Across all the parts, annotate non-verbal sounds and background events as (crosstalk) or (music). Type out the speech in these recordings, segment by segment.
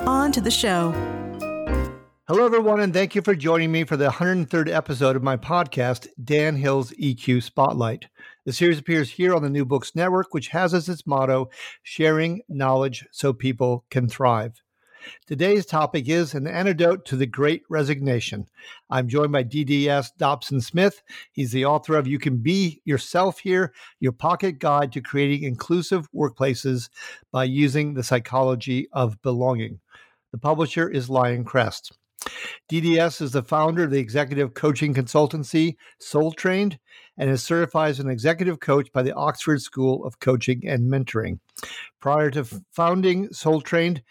on to the show. Hello, everyone, and thank you for joining me for the 103rd episode of my podcast, Dan Hill's EQ Spotlight. The series appears here on the New Books Network, which has as its motto, sharing knowledge so people can thrive. Today's topic is an antidote to the great resignation. I'm joined by DDS Dobson Smith. He's the author of You Can Be Yourself Here, Your Pocket Guide to Creating Inclusive Workplaces by Using the Psychology of Belonging. The publisher is Lioncrest. DDS is the founder of the executive coaching consultancy Soul Trained and is certified as an executive coach by the Oxford School of Coaching and Mentoring. Prior to founding Soul Trained,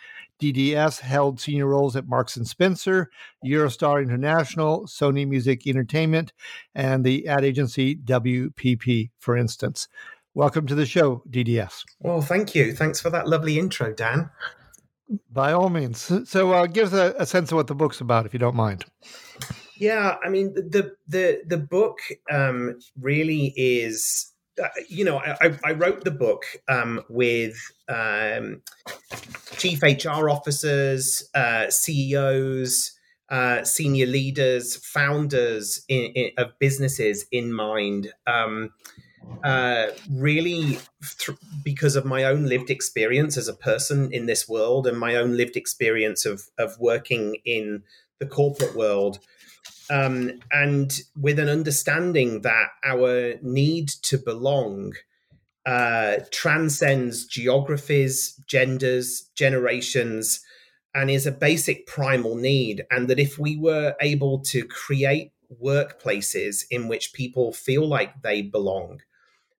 DDS held senior roles at Marks and Spencer, Eurostar International, Sony Music Entertainment, and the ad agency WPP, for instance. Welcome to the show, DDS. Well, thank you. Thanks for that lovely intro, Dan. By all means. So, uh, give us a, a, sense of what the book's about, if you don't mind. Yeah, I mean, the the the book um, really is. Uh, you know, I, I, wrote the book um, with um, chief HR officers, uh, CEOs, uh, senior leaders, founders in, in, of businesses in mind. Um, uh, really th- because of my own lived experience as a person in this world and my own lived experience of of working in the corporate world um, and with an understanding that our need to belong uh, transcends geographies, genders, generations, and is a basic primal need. And that if we were able to create workplaces in which people feel like they belong,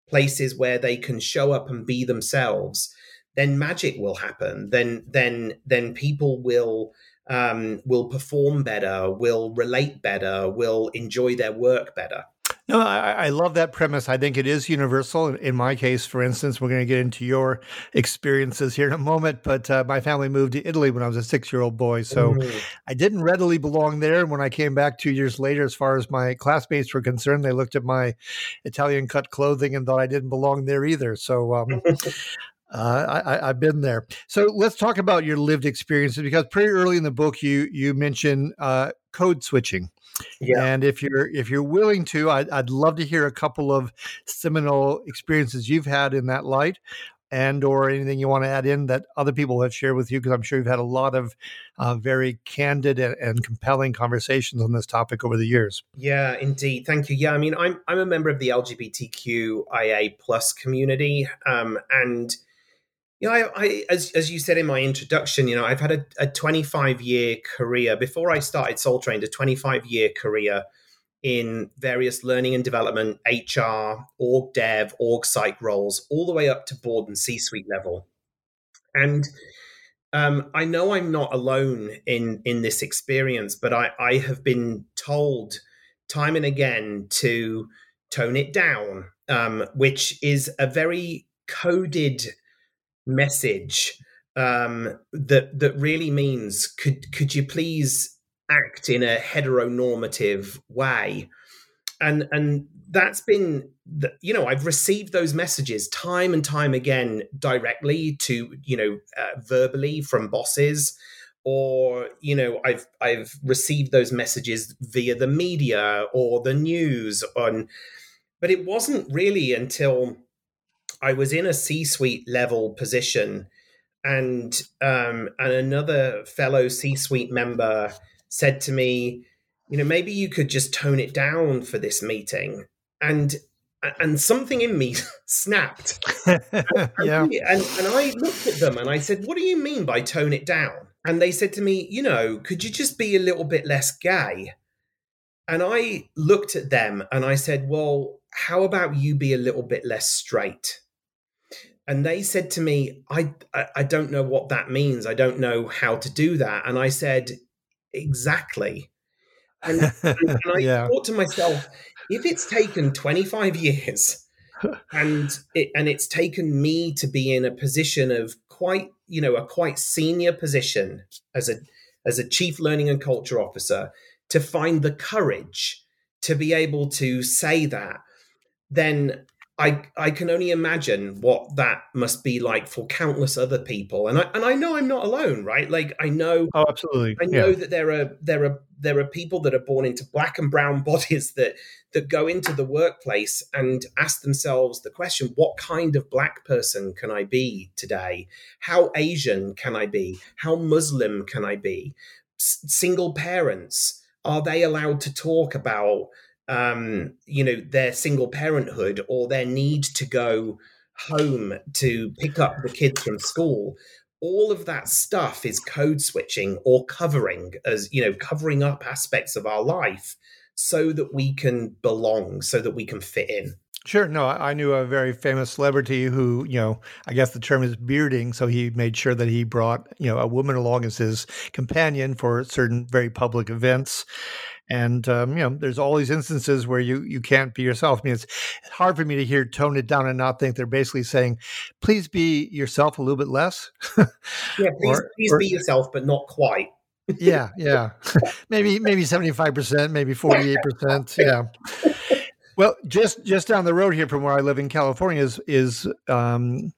places where they can show up and be themselves, then magic will happen. Then then then people will um, will perform better, will relate better, will enjoy their work better. No, I, I, love that premise. I think it is universal. In my case, for instance, we're going to get into your experiences here in a moment, but uh, my family moved to Italy when I was a six year old boy. So mm. I didn't readily belong there. And when I came back two years later, as far as my classmates were concerned, they looked at my Italian cut clothing and thought I didn't belong there either. So, um, (laughs) Uh, I, have been there. So let's talk about your lived experiences because pretty early in the book you you mention uh, code switching, yeah. And if you're if you're willing to, I'd, I'd love to hear a couple of seminal experiences you've had in that light, and or anything you want to add in that other people have shared with you because i'm sure you've had a lot of uh, very candid and, and, compelling conversations on this topic over the years. Yeah indeed. Thank you. Yeah i mean i'm, I'm a member of the lgbtqia plus community um, and you know, I, I, as as you said in my introduction, you know, I've had a, a 25 year career before I started Soul Trained, a 25 year career in various learning and development, HR, org dev, org psych roles, all the way up to board and C suite level. And um, I know I'm not alone in in this experience, but I, I have been told time and again to tone it down, um, which is a very coded message um, that that really means could could you please act in a heteronormative way? And and that's been the, you know i've received those messages time and time again directly to you know uh, verbally from bosses or you know i've i've received those messages via the media or the news on but it wasn't really until I was in a C-suite level position, and um, and another fellow C-suite member said to me, you know, maybe you could just tone it down for this meeting, and and something in me (laughs) snapped. (laughs) yeah, and, and I looked at them and I said, "What do you mean by tone it down?" And they said to me, "You know, could you just be a little bit less gay?" And I looked at them and I said, "Well, how about you be a little bit less straight?" And they said to me I, I, I don't know what that means. I don't know how to do that. And i said exactly. And, and, and i (laughs) yeah. thought to myself if it's taken 25 years (laughs) and it and it's taken me to be in a position of quite you know a quite senior position as a as a chief learning and culture officer to find the courage to be able to say that then I I can only imagine what that must be like for countless other people, and I and I know I'm not alone, right? Like I know, oh, absolutely, I know yeah. that there are there are there are people that are born into black and brown (laughs) bodies that that go into the workplace and ask themselves the question: What kind of black person can I be today? How Asian can I be? How Muslim can I be? S- single parents are they allowed to talk about? Um, you know, their single parenthood or their need to go home to pick up the kids from school. All of that stuff is code switching or covering as, you know, covering up aspects of our life so that we can belong, so that we can fit in. Sure. No, I knew a very famous celebrity who, you know, I guess the term is bearding. So he made sure that he brought, you know, a woman along as his companion for certain very public events and um, you know there's all these instances where you you can't be yourself. I mean it's hard for me to hear tone it down and not think they're basically saying please be yourself a little bit less (laughs) yeah please, or, please or, be yourself but not quite. Yeah yeah. (laughs) (laughs) Maybe maybe 75% maybe 48% yeah. Well just just down the road here from where i live in california is is um,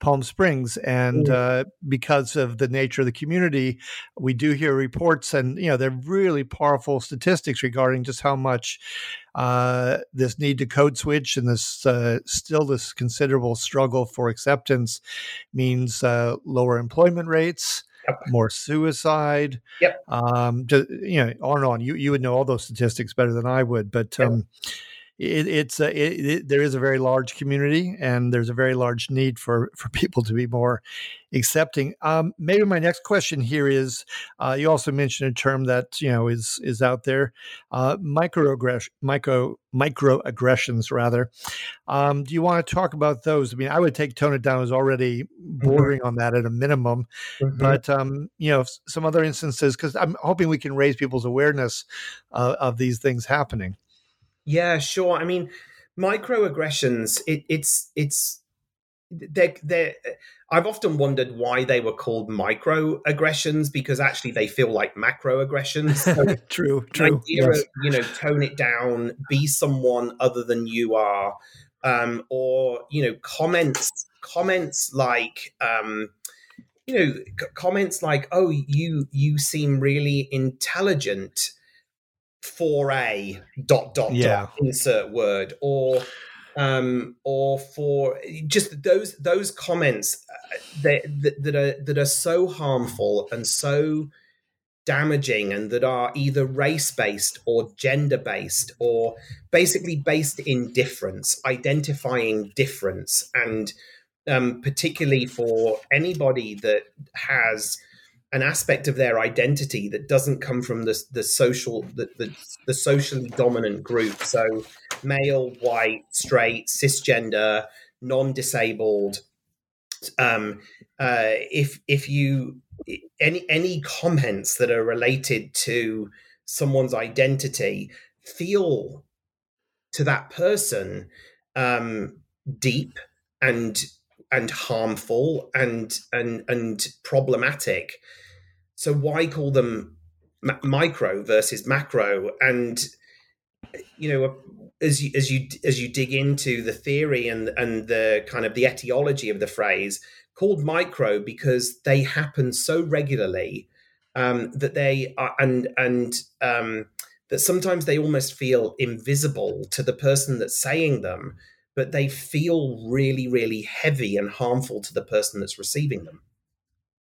Palm Springs, and mm. uh, because of the nature of the community, we do hear reports, and you know they're really powerful statistics regarding just how much uh, this need to code switch and this uh, still this considerable struggle for acceptance means uh, lower employment rates. Yep. More suicide. Yep. Um, to, you know, on and on. You you would know all those statistics better than I would, but um, it, it's a, it, it, there is a very large community and there's a very large need for (laughs) for people to be more accepting. Um, maybe my next question here is: uh, you also mentioned a term that you know is is out there, uh, microaggression, micro microaggressions rather. Um, do you want to talk about those? I mean, I would take tone it down as already mm-hmm. bordering mm-hmm. on that at a minimum, mm-hmm. but um, you know some other instances because I'm hoping we can raise people's awareness uh, of these things happening. Yeah, sure. I mean, microaggressions. It, it's it's they're, they're, I've often wondered why they were called microaggressions because actually they feel like macroaggressions. So (laughs) true, true. Idea yes. of, you know, tone it down, be someone other than you are, um, or you know, comments comments like. Um, you know, c- comments like, "Oh, you you seem really intelligent," for a dot dot yeah. dot insert word or um, or for just those those comments uh, that, that, that are that are so harmful and so damaging and that are either race based or gender based or basically based in difference identifying difference and um, particularly for anybody that has an aspect of their identity that doesn't come from the, the social the, the, the socially dominant group. So male white straight cisgender non-disabled. Um, uh, if if you any any comments that are related to someone's identity feel to that person um, deep and and harmful and and and problematic. So why call them ma- micro versus macro? And you know, as you as you as you dig into the theory and and the kind of the etiology of the phrase, called micro because they happen so regularly um, that they are and and um, that sometimes they almost feel invisible to the person that's saying them but they feel really, really heavy and harmful to the person that's receiving them.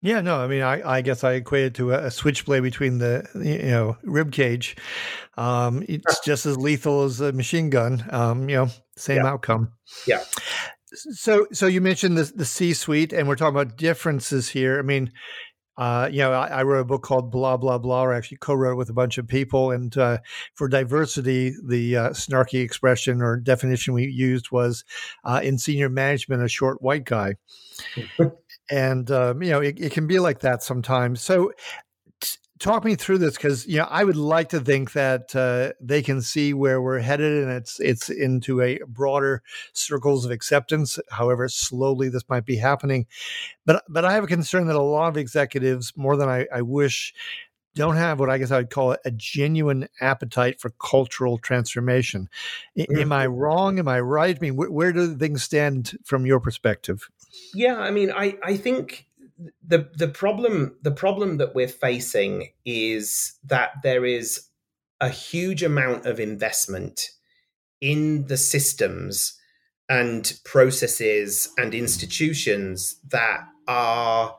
Yeah, no, I mean, I, I guess I equate it to a, a switchblade between the you know rib cage. Um, it's (laughs) just as lethal as a machine gun. Um, you know, same Yeah. outcome. Yeah. So, so you mentioned the the C suite, and we're talking about differences here. I mean, uh, you know, I, I wrote a book called Blah Blah Blah, or actually co-wrote it with a bunch of people. And uh, for diversity, the uh, snarky expression or definition we used was uh, in senior management, a short white guy. (laughs) and um, you know, it, it can be like that sometimes. So. Talk me through this because you know I would like to think that uh, they can see where we're headed and it's it's into a broader circles of acceptance. However slowly this might be happening, but but I have a concern that a lot of executives, more than I, I wish, don't have what I guess I would call a genuine appetite for cultural transformation. I- Am I wrong? Am I right? I mean, wh- where do things stand from your perspective? Yeah, I mean, I, I think the the problem the problem that we're facing is that there is a huge amount of investment in the systems and processes and institutions that are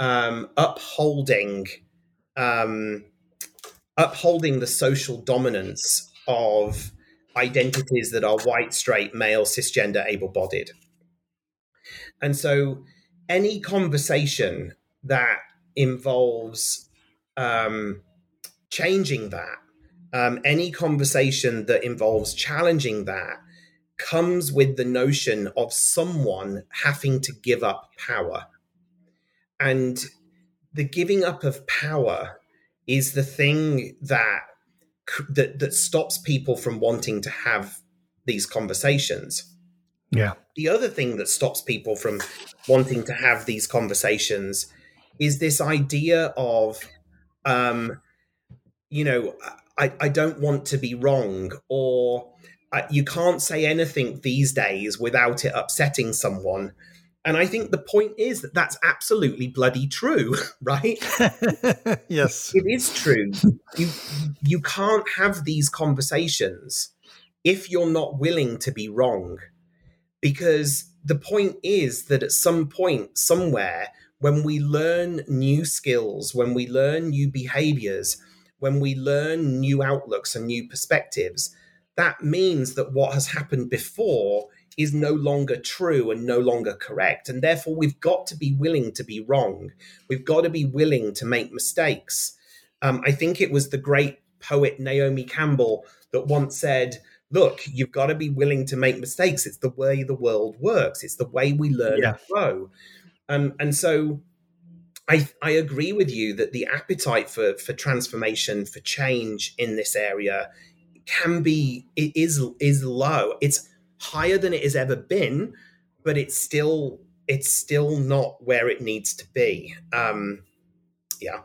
um, upholding um, upholding the social dominance of identities that are white, straight, male, cisgender, able-bodied. And so any conversation that involves um, changing that, um, any conversation that involves challenging that, comes with the notion of someone having to give up power. And the giving up of power is the thing that that, that stops people from wanting to have these conversations Yeah. the other thing that stops people from wanting to have these conversations is this idea of um you know i i don't want to be wrong or uh, you can't say anything these days without it upsetting someone and i think the point is that that's absolutely bloody true (laughs) right (laughs) yes. it is true. You you can't have these conversations if you're not willing to be wrong. Because the point is that at some point, somewhere, when we learn new skills, when we learn new behaviors, when we learn new outlooks and new perspectives, that means that what has happened before is no longer true and no longer correct. And therefore, we've got to be willing to be wrong. We've got to be willing to make mistakes. Um, I think it was the great poet Naomi Campbell that once said, Look, you've got to be willing to make mistakes. It's the way the world works, it's the way we learn Yeah. and grow. Um, and so I, I agree with you that the appetite for, for transformation, for change in this area can be, it is, is low. It's higher than it has ever been, but it's still, it's still not where it needs to be. Um, yeah.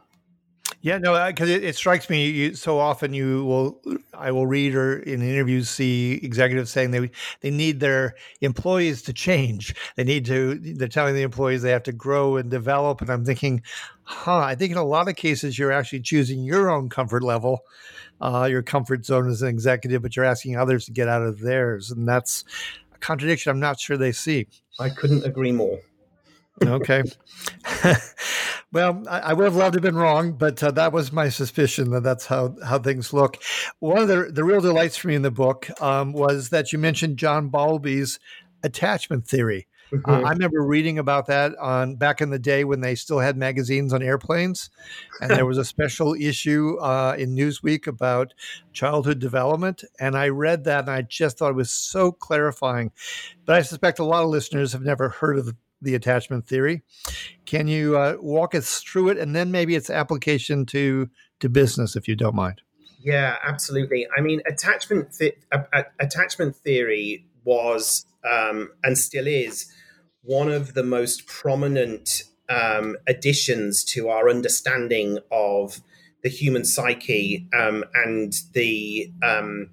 Yeah, no, because it, it strikes me you, so often you will, I will read or in interviews see executives saying they they need their employees to change. They need to. They're telling the employees they have to grow and develop. And I'm thinking, huh? I think in a lot of cases you're actually choosing your own comfort level, uh, your comfort zone as an executive, but you're asking others to get out of theirs, and that's a contradiction. I'm not sure they see. I couldn't agree more. Okay. (laughs) (laughs) well, I, I would have loved to have been wrong, but uh, that was my suspicion that that's how, how things look. One of the, the real delights for me in the book um, was that you mentioned John Bowlby's attachment theory. Mm-hmm. Uh, I remember reading about that on back in the day when they still had magazines on airplanes, and there was a special issue uh, in Newsweek about childhood development, and I read that and I just thought it was so clarifying. But I suspect a lot of listeners have never heard of the, attachment theory. Can you uh, walk us through it, and then maybe its application to to business, if you don't mind? Yeah, absolutely. I mean, attachment th- attachment theory was um, and still is one of the most prominent um, additions to our understanding of the human psyche um, and the, um,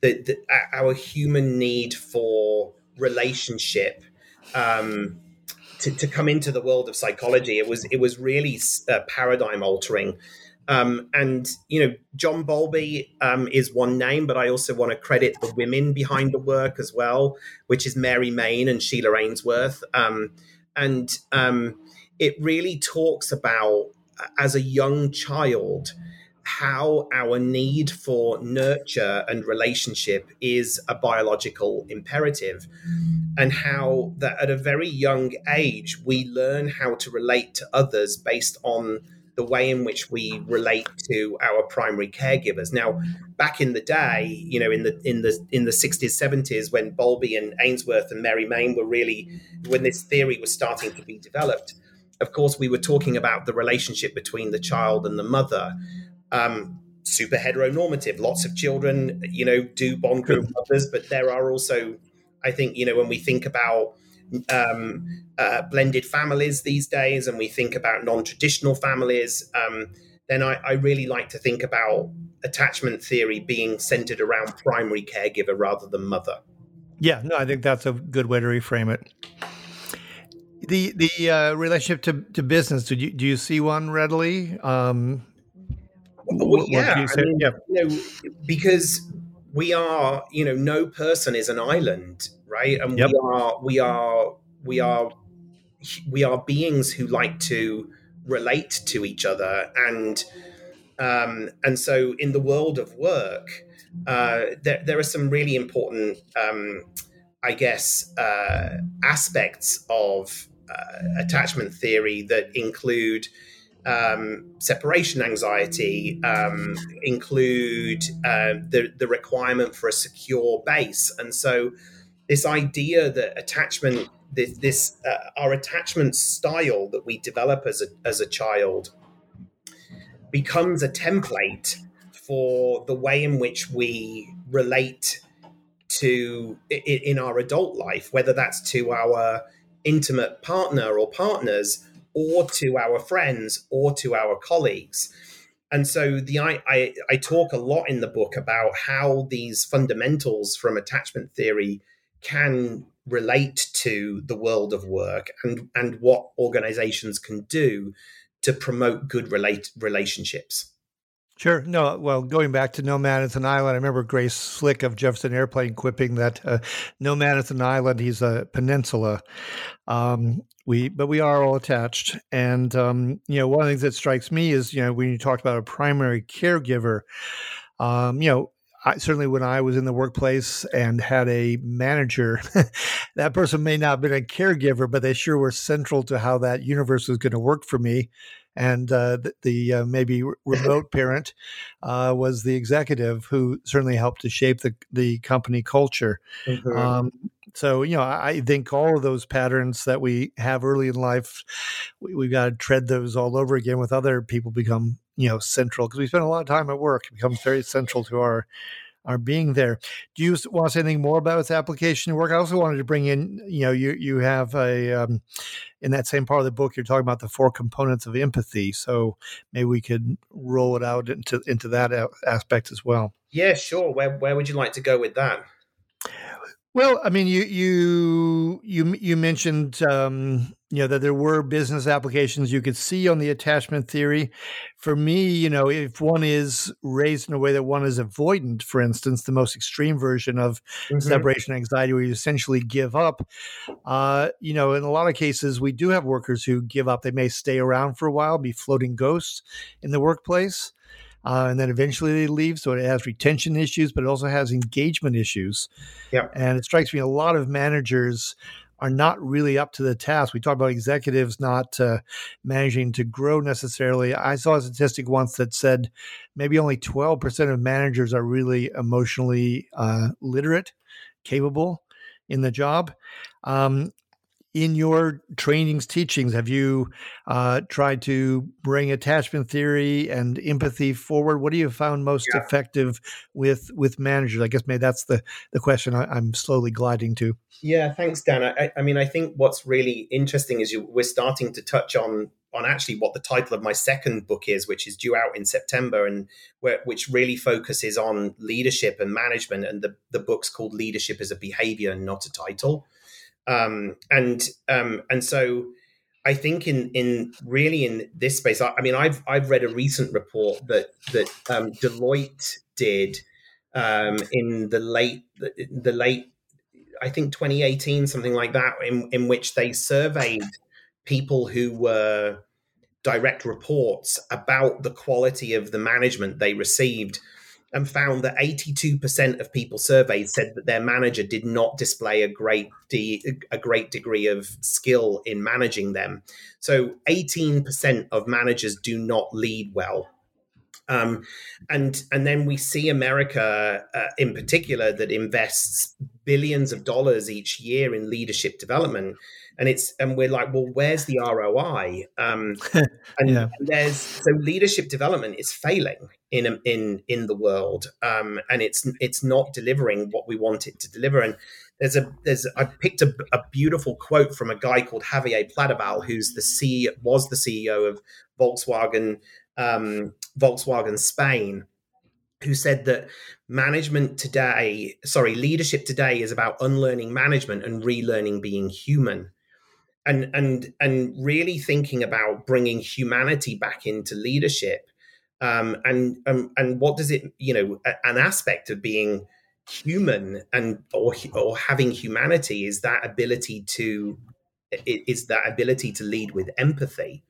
the, the, our human need for relationship um, to, to come into the world of psychology. It was it was really uh, paradigm altering. Um, and you know, John Bowlby um, is one name, but I also want to credit the women behind the work as well, which is Mary Main and Sheila Ainsworth. Um, and um, it really talks about, as a young child, how our need for nurture and relationship is a biological imperative, and how that at a very young age we learn how to relate to others based on the way in which we relate to our primary caregivers. Now, back in the day, you know, in the in the in the sixties, seventies, when Bowlby and Ainsworth and Mary Main were really when this theory was starting to be developed, of course, we were talking about the relationship between the child and the mother. Um, super heteronormative. Lots of children, you know, do bond with (laughs) mothers, but there are also, I think, you know, when we think about um, uh, blended families these days and we think about non-traditional families um, then I, I, really like to think about attachment theory being centered around primary caregiver rather than mother. Yeah no i think that's a good way to reframe it. The the uh, relationship to, to business do you do you see one readily? Um, well, yeah, I mean, yeah. You know, because we are, you know, no person is an island right? And yep. we are we are we are we are beings who like to relate to each other and um, and so in the world of work uh, there, there are some really important um, i guess uh, aspects of uh, attachment theory that include um, separation anxiety, um, include uh, the, the requirement for a secure base. And so this idea that attachment this, this uh, our attachment style that we develop as a, as a child becomes a template for the way in which we relate to in our adult life whether that's to our intimate partner or partners or to our friends or to our colleagues. And so the I, I, I talk a lot in the book about how these fundamentals from attachment theory can relate to the world of work and and what organizations can do to promote good relate relationships Sure. No, well, going back to No Man is an Island, I remember Grace Slick of Jefferson Airplane quipping that uh, No Man is an Island, he's a peninsula. Um, we, but we are all attached. And, um, you know, one of the things that strikes me is, you know, when you talked about a primary caregiver, um, you know, I, certainly when I was in the workplace and had a manager, (laughs) that person may not have been a caregiver, but they sure were central to how that universe was going to work for me. And uh, the, the uh, maybe remote (laughs) parent uh, was the executive who certainly helped to shape the, the company culture. Mm-hmm. Um, so, you know, I think all of those patterns that we have early in life, we, have got to tread those all over again with other people become you know central because we spend a lot of time at work. It becomes very central to our our being there. Do you want to say anything more about its application work? I also wanted to bring in, you know, you you have a um, in that same part of the book you're talking about the four components of empathy. So maybe we could roll it out into into that aspect as well. Yeah, sure. Where where would you like to go with that? Well, I mean, you you you you mentioned um, you know that there were business applications you could see on the attachment theory. For me, you know, if one is raised in a way that one is avoidant, for instance, the most extreme version of mm-hmm. separation anxiety, where you essentially give up. Uh, you know, in a lot of cases, we do have workers who give up. They may stay around for a while, be floating ghosts in the workplace uh, and then eventually they leave. So it has retention issues, but it also has engagement issues. Yeah. And it strikes me a lot of managers are not really up to the task. We talk about executives not uh, managing to grow necessarily. I saw a statistic once that said maybe only 12% of managers are really emotionally uh, literate, capable in the job. Um, in your trainings, teachings, have you uh, tried to bring attachment theory and empathy forward? What do you found most yeah. effective with with managers? I guess maybe that's the the question I, am slowly gliding to. Yeah, thanks, Dan. I, I, mean, I think what's really interesting is you, we're starting to touch on on actually what the title of my second book is, which is due out in September, and where, which really focuses on leadership and management. And the the book's called "Leadership as a Behavior, and Not a Title." Um, and um, and so I think in in really in this space, I, I, mean, I've I've read a recent report that that um, Deloitte did um, in the late the late I think 2018 something like that, in in which they surveyed people who were direct reports about the quality of the management they received and found that 82% of people surveyed said that their manager did not display a great de- a great degree of skill in managing them. So 18% of managers do not lead well. Um, and and then we see America uh, in particular that invests billions of dollars each year in leadership development and it's and we're like well where's the roi um, (laughs) and, yeah. and, there's so leadership development is failing in in in the world. Um, and it's it's not delivering what we want it to deliver. And there's a there's I picked a, a beautiful quote from a guy called Javier Pladevall who's the CEO was the CEO of Volkswagen um, Volkswagen Spain who said that management today, sorry, leadership today is about unlearning management and relearning being human and and and really thinking about bringing humanity back into leadership um, and um, and what does it you know an aspect of being human and or or having humanity is that ability to is that ability to lead with empathy.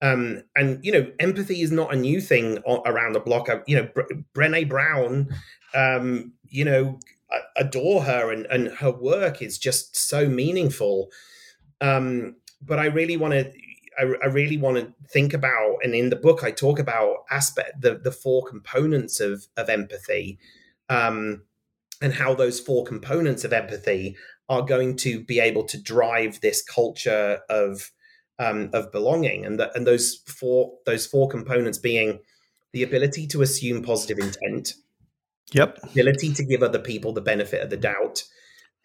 Um, and you know empathy is not a new thing around the block. You know Brené Brown um, you know adore her and and her work is just so meaningful um, but I really want to. I, I, really want to think about, and in the book, I talk about aspect the the four components of of empathy, um, and how those four components of empathy are going to be able to drive this culture of um, of belonging, and that and those four those four components being the ability to assume positive intent, yep, ability to give other people the benefit of the doubt,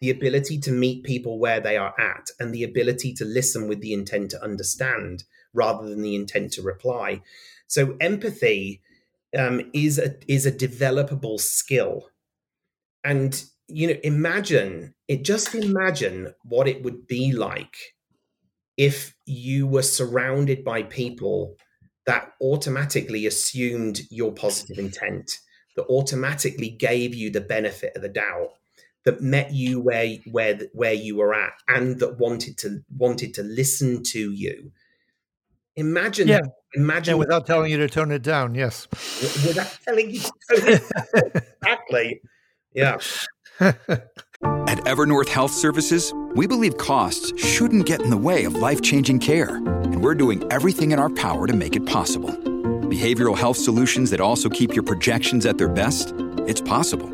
the ability to meet people where they are at, and the ability to listen with the intent to understand rather than the intent to reply. So empathy um, is a is a developable skill, and you know, imagine it. Just imagine what it would be like if you were surrounded by people that automatically assumed your positive intent, that automatically gave you the benefit of the doubt that met you where where where you were at and that wanted to wanted to listen to you. Imagine yeah. imagine yeah, without telling you to tone it down yes. Without telling you (laughs) exactly. Yeah. (laughs) At evernorth health services we believe costs shouldn't get in the way of life-changing care and we're doing everything in our power to make it possible. Behavioral health solutions that also keep your projections at their best? It's possible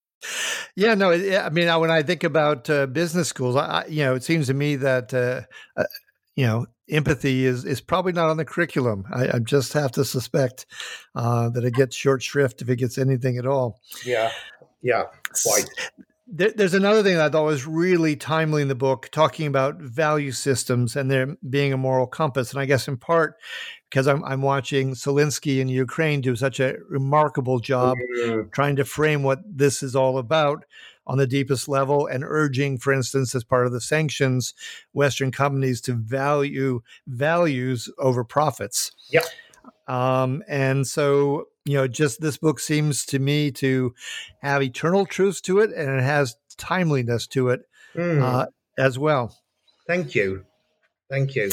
Yeah, no, I mean, when I think about uh, business schools, I, you know, it seems to me that, uh, uh, you know, empathy is is probably not on the curriculum. I, I just have to suspect uh, that it gets short shrift if it gets anything at all. Yeah, yeah, quite. There, there's another thing that I thought was really timely in the book, talking about value systems and there being a moral compass. And I guess in part because I'm, I'm watching Zelensky in Ukraine do such a remarkable job mm-hmm. trying to frame what this is all about on the deepest level and urging, for instance, as part of the sanctions, Western companies to value values over profits. Yeah. Um, and so, you know, just this book seems to me to have eternal truths to it and it has timeliness to it mm. uh, as well. Thank you. Thank you.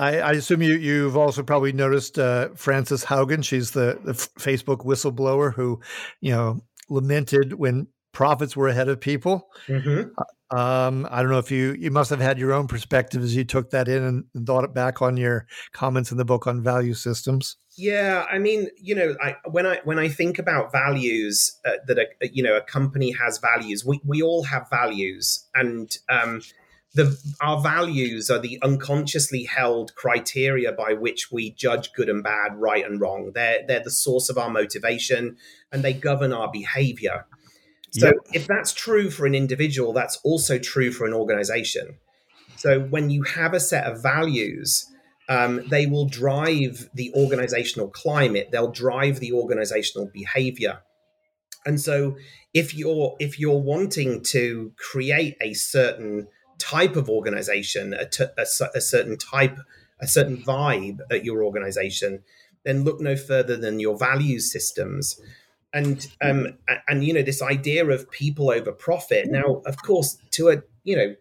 I, I, assume you, you've also probably noticed uh, Frances Haugen. She's the, the Facebook whistleblower who, you know, lamented when profits were ahead of people. Mm-hmm. Uh, um, I don't know if you you must have had your own perspective as you took that in and, and thought it back on your comments in the book on value systems. Yeah, I mean, you know, I, when I when I think about values uh, that a you know a company has values, we we all have values, and um, the our values are the unconsciously held criteria by which we judge good and bad, right and wrong. They're they're the source of our motivation, and they govern our behavior. So yep. if that's true for an individual, that's also true for an organization. So when you have a set of values, um, they will drive the organizational climate. They'll drive the organizational behavior. And so if you're if you're wanting to create a certain type of organization, a, t- a, a certain type, a certain vibe at your organization, then look no further than your value systems. And um and you know this idea of people over profit. Now of course to a you know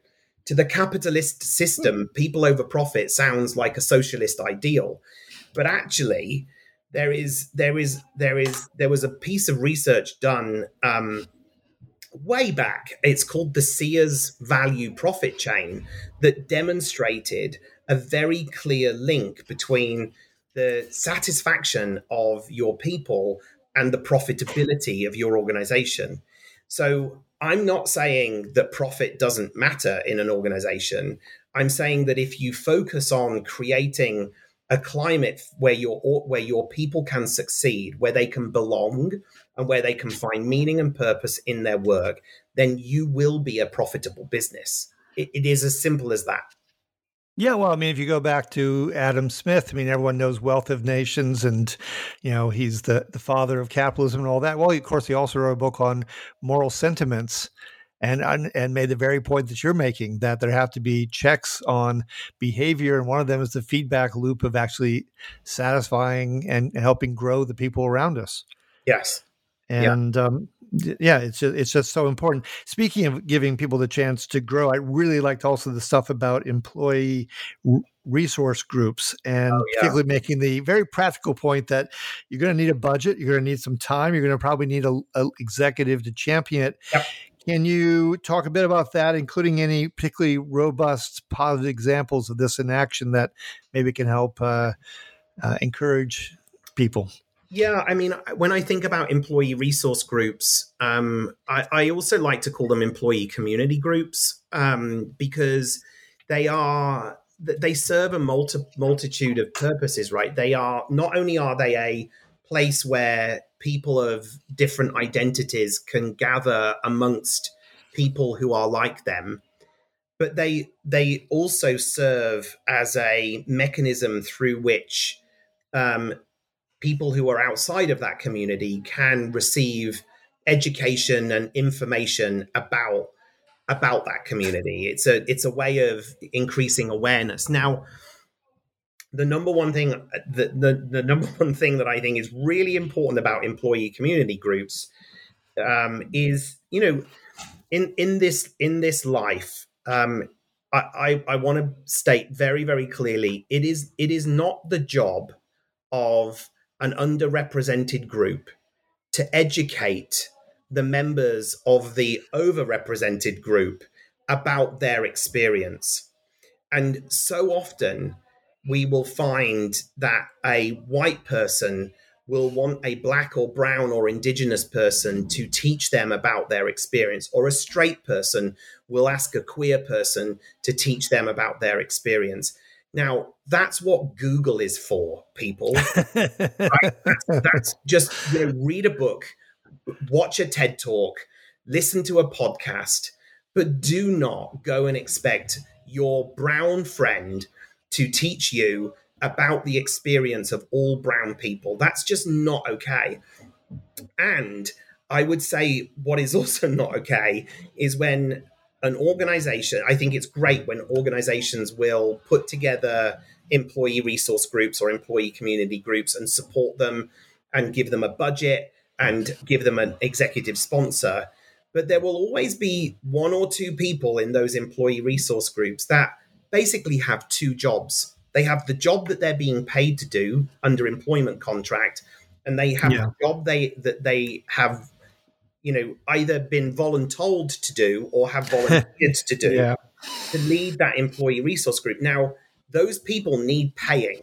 to the capitalist system people over profit sounds like a socialist ideal. But actually there is there is there is there was a piece of research done um way back it's called the sears value profit chain that demonstrated a very clear link between the satisfaction of your people and the profitability of your organization. So I'm not saying that profit doesn't matter in an organization. I'm saying that if you focus on creating a climate where your where your people can succeed, where they can belong, and where they can find meaning and purpose in their work, then you will be a profitable business. it, it is as simple as that. Yeah, well, I mean, if you go back to Adam Smith, I mean, everyone knows Wealth of Nations, and you know he's the the father of capitalism and all that. Well, of course, he also wrote a book on moral sentiments, and and made the very point that you're making that there have to be checks on behavior, and one of them is the feedback loop of actually satisfying and helping grow the people around us. Yes, and yeah. um, yeah, it's just, it's just so important. Speaking of giving people the chance to grow, I really liked also the stuff about employee resource groups and oh, yeah. particularly making the very practical point that you're going to need a budget, you're going to need some time, you're going to probably need a, a executive to champion it. Yep. Can you talk a bit about that, including any particularly robust, positive examples of this in action that maybe can help uh, uh, encourage people? Yeah, I mean, when I think about employee resource groups, um, I, I, also like to call them employee community groups um, because they are they serve a multi, multitude of purposes. Right? They are not only are they a place where people of different identities can gather amongst people who are like them, but they they also serve as a mechanism through which um, people who are outside of that community can receive education and information about about that community. It's a it's a way of increasing awareness. Now the number one thing the, the, the number (laughs) one thing that i think is really important about employee community groups um, is you know in in this in this life um, I, I, I want to state very very clearly it is it is not the job of an underrepresented group to educate the members of the overrepresented group about their experience. And so often we will find that a white person will want a black or brown or indigenous person to teach them about their experience, or a straight person will ask a queer person to teach them about their experience. Now, that's what Google is for, people. (laughs) right? that's, that's, just you know, read a book, watch a TED talk, listen to a podcast, but do not go and expect your brown friend to teach you about the experience of all brown people. That's just not okay. And I would say what is also (laughs) not okay is when an organization, I think it's great when organizations will put together employee resource groups or employee community groups and support them and give them a budget and give them an executive sponsor. But there will always be one or two people in those employee resource groups that basically have two jobs. They have the job that they're being paid to do under employment contract, and they have yeah. the job they that they have you know either been voluntold to do or have volunteered to do (laughs) yeah. to lead that employee resource group. Now those people need paying.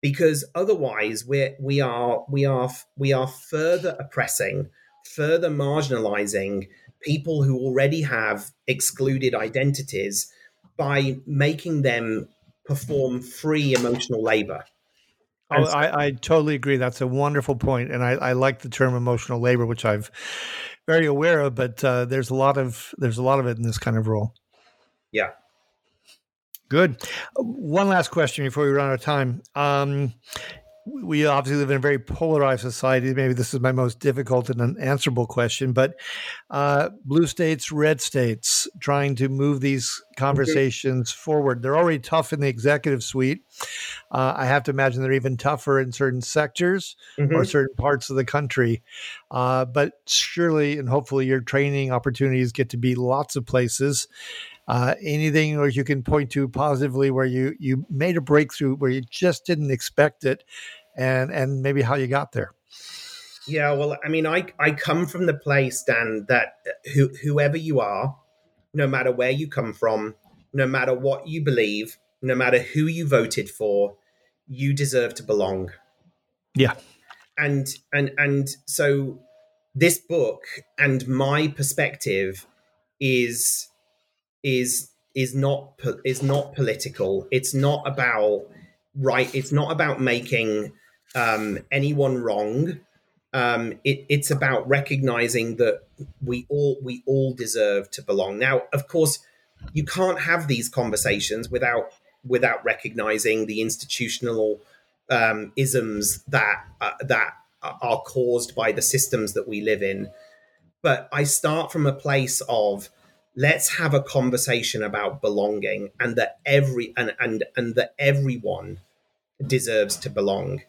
Because otherwise we're we are we are we are further oppressing further marginalizing people who already have excluded identities by making them perform free emotional labor Oh, I, I, totally agree. That's a wonderful point, and I, I, like the term emotional labor, which I've very aware of. But uh, there's a lot of there's a lot of it in this kind of role. Yeah. Good. One last question before we run out of time. Um, we obviously live in a very polarized society. Maybe this is my most difficult and unanswerable question, but uh, blue states, red states, trying to move these conversations mm-hmm. forward. They're already tough in the executive suite. Uh, I have to imagine they're even tougher in certain sectors mm-hmm. or certain parts of the country. Uh, but surely and hopefully, your training opportunities get to be lots of places. Uh, anything or you can point to positively where you you made a breakthrough where you just didn't expect it, and and maybe how you got there. Yeah, well, I mean, I I come from the place, Dan, that who, whoever you are, no matter where you come from, no matter what you believe, no matter who you voted for, you deserve to belong. Yeah. And and and so this book and my perspective is is is not is not political. It's not about right. It's not about making um, anyone wrong. Um, it, it's about recognizing that we all we all deserve to belong. Now, of course, you can't have these conversations without without recognizing the institutional um, isms that uh, that are caused by the systems that we live in. But I start from a place of let's have a conversation about belonging and that every and and and that everyone deserves to belong.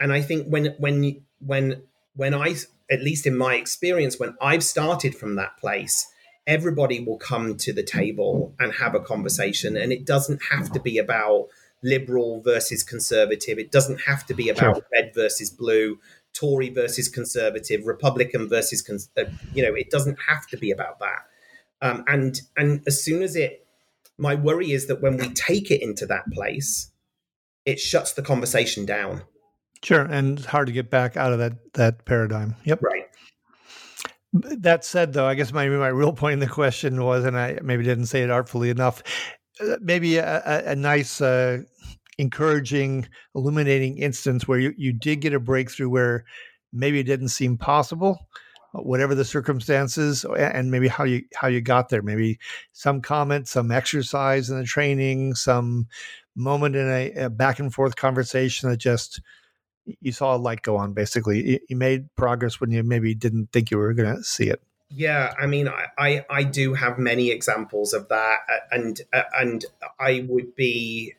And i think when when when when i at least in my experience when i've started from that place everybody will come to the table and have a conversation. And it doesn't have to be about liberal versus conservative. It doesn't have to be about sure. red versus blue tory versus conservative republican versus cons- uh, you know it doesn't have to be about that um, and and as soon as it, my worry is that when we take it into that place, it shuts the conversation down. Sure, and it's hard to get back out of that that paradigm. Yep. Right. That said, though, I guess my my real point in the question was, and I maybe didn't say it artfully enough. Uh, maybe a, a, a nice, uh, encouraging, illuminating instance where you, you did get a breakthrough where maybe it didn't seem possible, whatever the circumstances and maybe how you how you got there. Maybe some comment some exercise in the training some moment in a, a back and forth conversation that just you saw a light go on basically. You made progress when you maybe didn't think you were going to see it. Yeah i mean I, I, I do have many examples of that and and i would be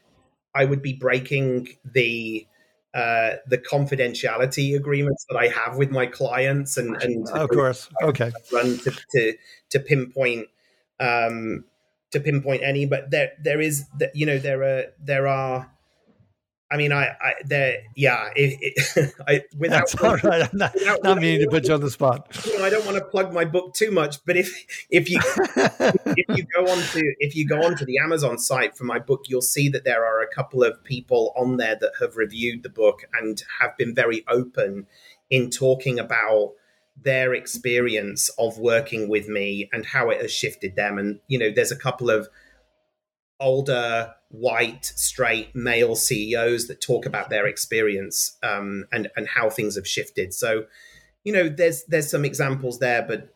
i would be breaking the uh, the confidentiality agreements that I have with my clients, and and of course, okay, run to to, to pinpoint um, to pinpoint any, but there there is that you know there are there are I mean, I, I, there, yeah, it, it, (laughs) I, without, That's all right. I'm not, without, not meaning to put you on the spot. (laughs) You know, I don't want to plug my book too much, but if, if you, if you go on to, if you go onto the Amazon site for my book, you'll see that there are a couple of people on there that have reviewed the book and have been very open in talking about their experience of working with me and how it has shifted them. And, you know, there's a couple of older, white, straight male CEOs that talk about their experience um, and and how things have shifted. So, you know, there's there's some examples there, but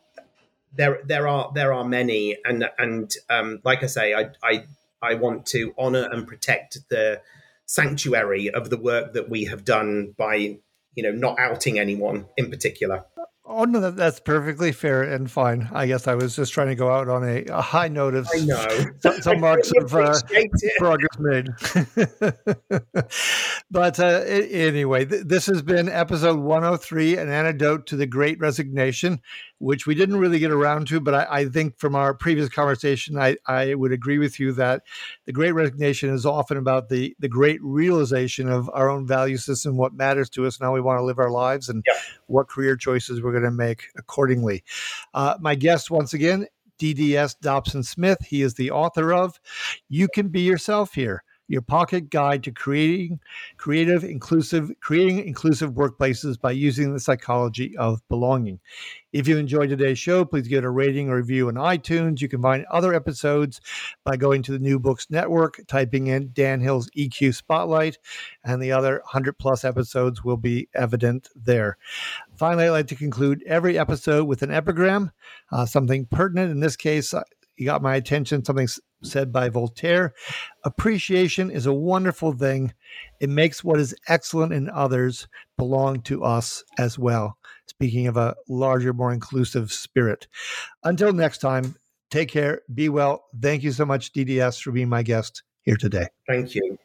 there there are there are many, and and um, like I say, I I I want to honor and protect the sanctuary of the work that we have done by you know not outing anyone in particular. Oh no, that, that's perfectly fair and fine. I guess I was just trying to go out on a, a high note of (laughs) some, some marks (laughs) of uh, progress made. (laughs) but uh, anyway, th- this has been episode 103, an antidote to the Great Resignation, which we didn't really get around to. But I, I think from our previous conversation, I, I would agree with you that the Great Resignation is often about the the great realization of our own value system, what matters to us, and how we want to live our lives, and yeah. what career choices we're going to make accordingly. Uh, my guest once again. DDS Dobson Smith. He is the author of You Can Be Yourself Here your pocket guide to creating creative inclusive creating inclusive workplaces by using the psychology of belonging. If you enjoyed today's show please give it a rating or review on itunes. You can find other episodes by going to the new books network typing in dan hill's eq spotlight and the other 100 plus episodes will be evident there. Finally i'd like to conclude every episode with an epigram uh, something pertinent. In this case you got my attention. Something said by Voltaire Appreciation is a wonderful thing. It makes what is excellent in others belong to us as well. Speaking of a larger, more inclusive spirit. Until next time, take care, be well. Thank you so much, DDS, for being my guest here today. Thank you.